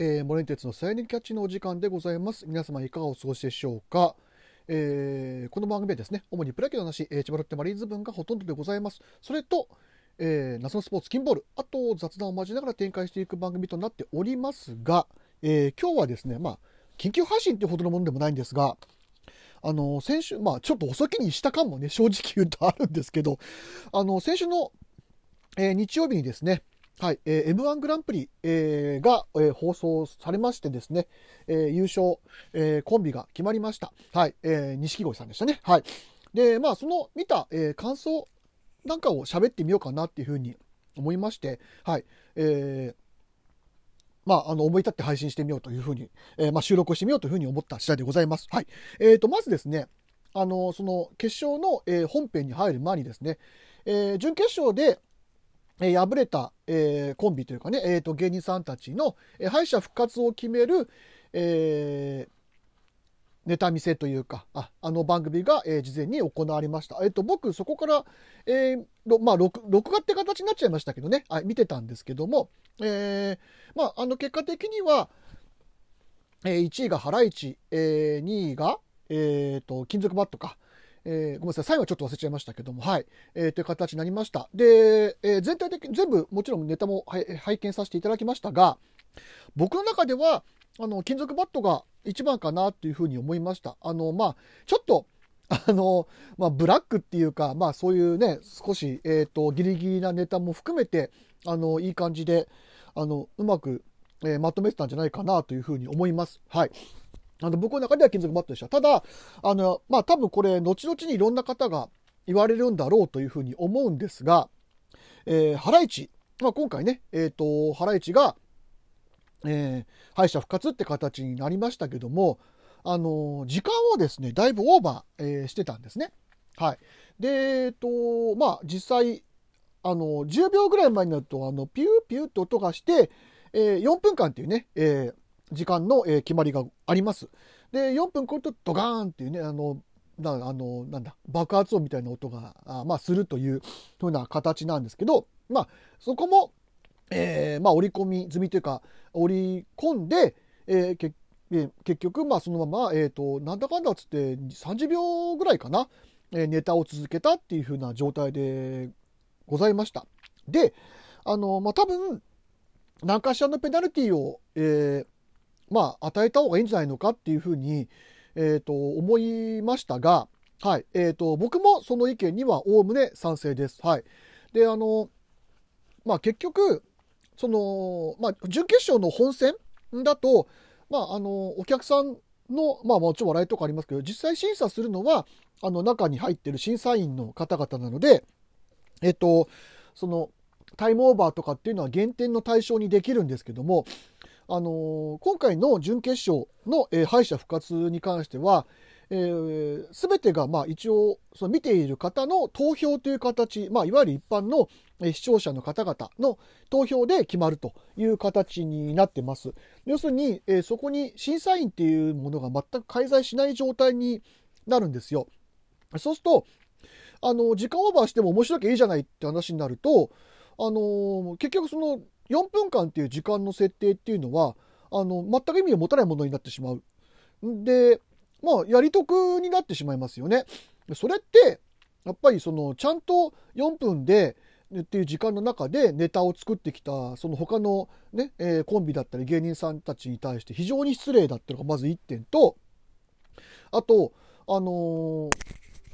えー、モレンテツのサイレンキャッチのお時間でございます。皆様いかがお過ごしでしょうか？えー、この番組はですね、主にプロ野球の話、えー、千葉ロッテマリーンズ分がほとんどでございます。それと、えー、夏のスポーツ、キンボール、あと雑談を交えながら展開していく番組となっておりますが、えー、今日はですね、まあ、緊急配信ってほどのものでもないんですが、あの、先週、まあ、ちょっと遅きにした感もね、正直言うとあるんですけど、あの、先週の、えー、日曜日にですね、はい、えー、M1 グランプリ、えー、が、えー、放送されましてですね、えー、優勝、えー、コンビが決まりました。はい、えー、錦鯉さんでしたね。はい。で、まあ、その見た、えー、感想なんかを喋ってみようかなっていうふうに思いまして、はい、えー、まあ、あの、思い立って配信してみようというふうに、えー、まあ、収録をしてみようというふうに思った次第でございます。はい。えーと、まずですね、あの、その、決勝の、えー、本編に入る前にですね、えー、準決勝で、え、敗れた、えー、コンビというかね、えーと、芸人さんたちの、えー、敗者復活を決める、えー、ネタ見せというか、ああの番組が、えー、事前に行われました。えっ、ー、と、僕、そこから、えー、まあ、録録画って形になっちゃいましたけどね、はい、見てたんですけども、えー、まあ、あの、結果的には、えー、1位がハライチ、えー、2位が、えっ、ー、と、金属バットか、えー、ごめんなさい、最後はちょっと忘れちゃいましたけども、はい、えー、という形になりました。で、えー、全体的に全部、もちろんネタも拝見させていただきましたが、僕の中では、あの、金属バットが一番かなっていうふうに思いました。あの、まあ、ちょっと、あの、まあ、ブラックっていうか、まあ、そういうね、少し、えっ、ー、と、ギリギリなネタも含めて、あの、いい感じで、あの、うまく、えー、まとめてたんじゃないかなというふうに思います。はい。あの、僕の中では金属バットでした。ただ、あの、まあ、多分これ、後々にいろんな方が言われるんだろうというふうに思うんですが、えー、ハライチ。まあ、今回ね、えっ、ー、と、ハライチが、えー、敗者復活って形になりましたけども、あの時間をですね、だいぶオーバー、えー、してたんですね。はい。で、えっと、まあ、実際、あの、10秒ぐらい前になると、あの、ピューピューって音がして、えー、4分間っていうね、えー、時間の、決まりがあります。で、4分超えるとドガーンっていうね、あの、なあのなんだ爆発音みたいな音があ、まあ、するというふうな形なんですけど、まあ、そこも、えーまあ、織り込み済みというか織り込んで、えー、けえ結局、まあ、そのまま、えーと、なんだかんだっつって30秒ぐらいかな、えー、ネタを続けたっていう風な状態でございました。で、あの、まあ、多分、何かしらのペナルティを、えー、まあ、与えた方がいいんじゃないのかっていうふうに、えー、と、思いましたが、はい。え、ー、と、僕もその意見にはおおむね賛成です。はい。で、あの、まあ、結局、その、まあ、準決勝の本戦だと、まあ、あの、お客さんの、まあ、もちろん笑いとかありますけど、実際審査するのは、あの、中に入ってる審査員の方々なので、えっと、その、タイムオーバーとかっていうのは減点の対象にできるんですけども、あの今回の準決勝の、えー、敗者復活に関しては、えー、べ、てが、まあ、一応、その見ている方の投票という形、まあ、いわゆる一般の視聴者の方々の投票で決まるという形になってます。要するに、えー、そこに審査員っていうものが全く介在しない状態になるんですよ。そうすると、あの、時間オーバーしても面白きゃいいじゃないって話になると、あの、結局その4分間っていう時間の設定っていうのは、あの、全く意味を持たないものになってしまう。で、まあ、やり得になってしまいますよね。それって、やっぱりその、ちゃんと4分で、っていう時間の中でネタを作ってきた、その他のね、えー、コンビだったり芸人さんたちに対して非常に失礼だっていうのがまず1点と、あと、あのー、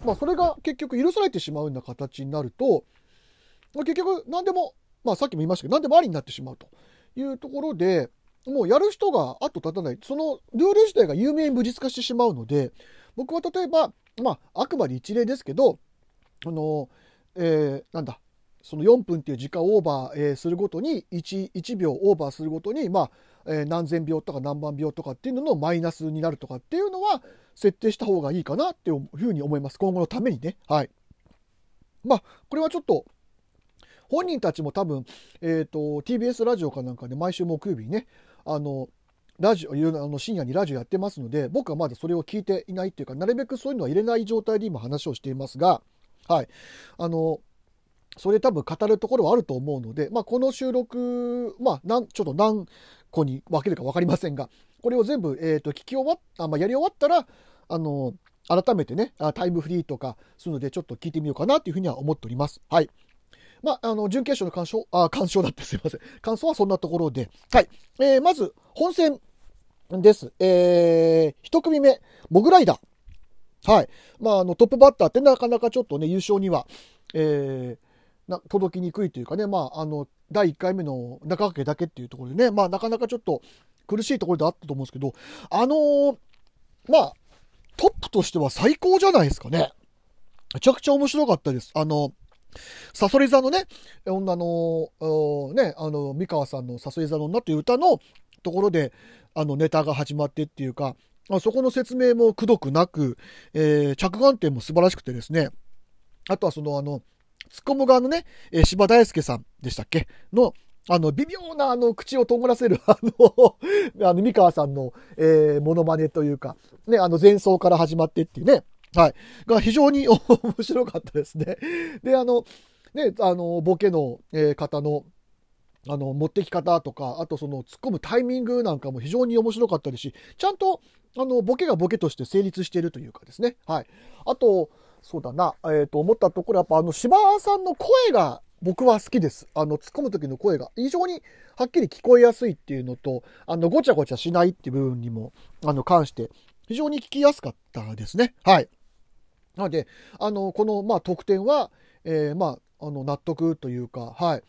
まあ、それが結局許されてしまうような形になると、結局何でも、まあ、さっきも言いましたけど、何でもありになってしまうというところで、もうやる人が後立たない。そのルール自体が有名に無実化してしまうので、僕は例えば、まあ、あくまで一例ですけど、あの、えー、なんだ、その4分っていう時間オーバー、えー、するごとに1、1秒オーバーするごとに、まあ、えー、何千秒とか何万秒とかっていうののマイナスになるとかっていうのは設定した方がいいかなっていうふうに思います。今後のためにね。はい。まあ、これはちょっと、本人たちも多分、え、ー、と、TBS ラジオかなんかで毎週木曜日にね、あの、ラジオ、あの深夜にラジオやってますので、僕はまだそれを聞いていないっていうか、なるべくそういうのは入れない状態で今話をしていますが、はい。あの、それ多分語るところはあると思うので、まあ、この収録、まあ、なんちょっと何個に分けるか分かりませんが、これを全部、えっ、と、聞き終わっあ、まあ、やり終わったら、あの、改めてね、タイムフリーとか、そういうのでちょっと聞いてみようかなというふうには思っております。はい。まあ、あの、準決勝の感想、あ、感想だってすいません。感想はそんなところで。はい。えー、まず、本戦です。えー、一組目、モグライダー。はい。まあ、あの、トップバッターってなかなかちょっとね、優勝には、えー、な、届きにくいというかね、まあ、あの、第1回目の中掛けだけっていうところでね、まあ、なかなかちょっと苦しいところであったと思うんですけど、あのー、まあ、トップとしては最高じゃないですかね。めちゃくちゃ面白かったです。あの、サソリ座のね、女の、ね、あの、三河さんのサソリ座の女という歌のところで、あの、ネタが始まってっていうか、そこの説明もくどくなく、えー、着眼点も素晴らしくてですね、あとはその、あの、ツッコむ側のね、えー、柴大輔さんでしたっけ？の、あの、微妙な、あの、口をとんらせる、あの、あの、三河さんの、えー、モノマネというか、ね、あの、前奏から始まってっていうね、はい。が非常に 面白かったですね。で、あの、ね、あの、ボケの、えー、方の、あの、持ってき方とか、あとその突っ込むタイミングなんかも非常に面白かったですし、ちゃんと、あの、ボケがボケとして成立しているというかですね。はい。あと、そうだな、えっ、ー、と、思ったところ、やっぱあの、芝さんの声が僕は好きです。あの、突っ込む時の声が非常にはっきり聞こえやすいっていうのと、あの、ごちゃごちゃしないっていう部分にも、あの、関して、非常に聞きやすかったですね。はい。なので、あの、この、まあ、得点は、えー、まあ、あの、納得というか、はい。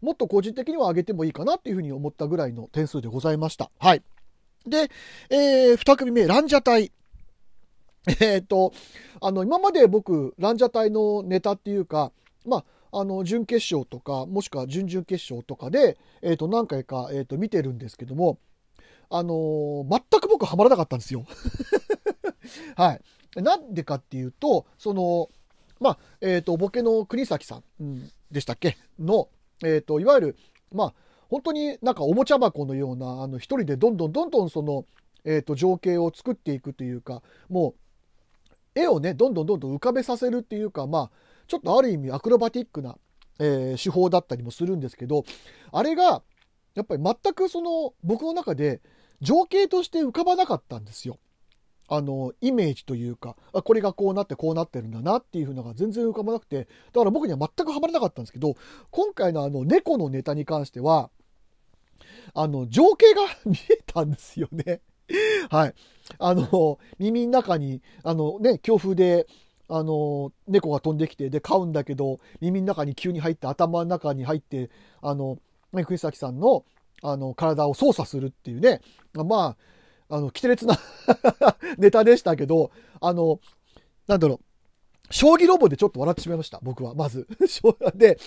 もっと個人的には上げてもいいかなっていうふうに思ったぐらいの点数でございました。はい。で、えー、二組目、ランジャタイ。えー、と、あの、今まで僕、ランジャタイのネタっていうか、まあ、あの、準決勝とか、もしくは準々決勝とかで、えっ、と、何回か、えっ、と、見てるんですけども、あの、全く僕ハマらなかったんですよ。はい。なんでかっていうと、その、まあ、えっ、ー、と、ボケの国崎さん、でしたっけ？の、えっ、ー、と、いわゆる、まあ、本当になんかおもちゃ箱のような、あの、一人でどんどんどんどんその、えっ、ー、と、情景を作っていくというか、もう、絵をね、どんどんどんどん浮かべさせるっていうか、まあ、ちょっとある意味アクロバティックな、えー、手法だったりもするんですけど、あれが、やっぱり全くその、僕の中で情景として浮かばなかったんですよ。あの、イメージというか、あこれがこうなってこうなってるんだなっていう風のが全然浮かばなくて、だから僕には全くハマらなかったんですけど、今回のあの、猫のネタに関しては、あの、情景が見えたんですよね。はい。あの、耳の中に、あのね、強風で、あの、猫が飛んできて、で、飼うんだけど、耳の中に急に入って、頭の中に入って、あの、ね、国崎さんの、あの、体を操作するっていうね、まあ、あの、奇烈なネタでしたけど、あの、なんだろう、将棋ロボでちょっと笑ってしまいました、僕は、まず。で、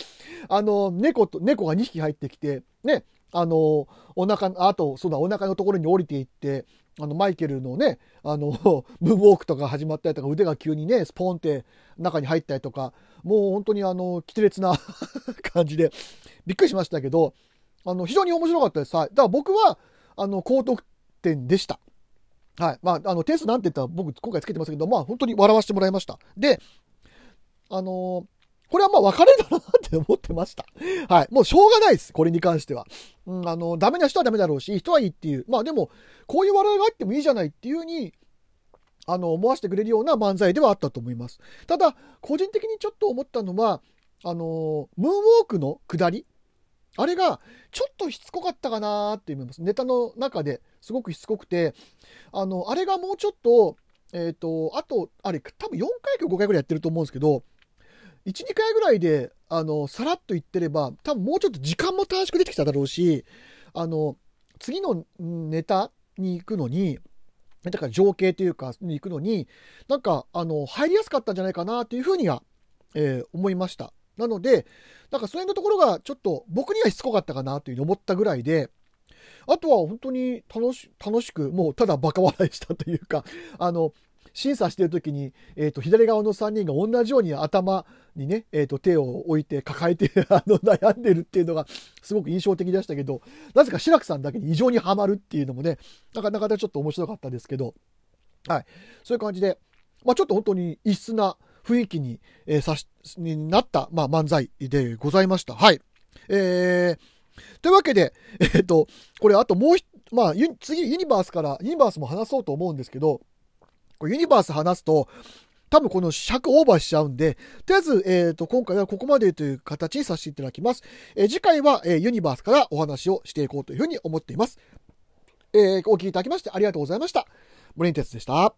あの、猫と、猫が2匹入ってきて、ね、あの、お腹、あと、そうだ、お腹のところに降りていって、あの、マイケルのね、あの、ムーンウォークとか始まったりとか、腕が急にね、スポーンって中に入ったりとか、もう本当にあの、奇烈な 感じで、びっくりしましたけど、あの、非常に面白かったです。はい。だから僕は、あの、高得点でした。はい。まあ、あの、点数なんて言ったら僕今回つけてますけど、まあ、本当に笑わせてもらいました。で、あの、これはまあ別れだなって思ってました。はい。もうしょうがないです。これに関しては。うん、あの、ダメな人はダメだろうし、人はいいっていう。まあでも、こういう笑いがあってもいいじゃないっていうふうに、あの、思わせてくれるような漫才ではあったと思います。ただ、個人的にちょっと思ったのは、あの、ムーンウォークの下りあれが、ちょっとしつこかったかなって思います。ネタの中ですごくしつこくて、あの、あれがもうちょっと、えっ、ー、と、あと、あれ、多分4回か5回ぐらいやってると思うんですけど、1、2回ぐらいで、あの、さらっと言ってれば、多分もうちょっと時間も短縮出てきただろうし、あの、次のネタに行くのに、だから情景というか、に行くのに、なんか、あの、入りやすかったんじゃないかなっていうふうには、えー、思いました。なので、なんかその辺のところがちょっと僕にはしつこかったかなというふうに思ったぐらいで、あとは本当に楽し、楽しく、もうただバカ笑いしたというか、あの、審査してる時に、えっ、ー、と、左側の3人が同じように頭にね、えっ、ー、と、手を置いて抱えて あの、悩んでるっていうのがすごく印象的でしたけど、なぜか志らくさんだけに異常にはまるっていうのもね、なかなかちょっと面白かったですけど、はい。そういう感じで、まあちょっと本当に異質な雰囲気に、えー、さし、になった、まあ漫才でございました。はい。えー、というわけで、えっ、と、これあともう、まあ、次ユニバースから、ユニバースも話そうと思うんですけど、これユニバース話すと、多分この尺オーバーしちゃうんで、とりあえず、えっ、と、今回はここまでという形にさせていただきます。え次回は、えユニバースからお話をしていこうというふうに思っています。えお聞きいただきましてありがとうございました。森ンテツでした。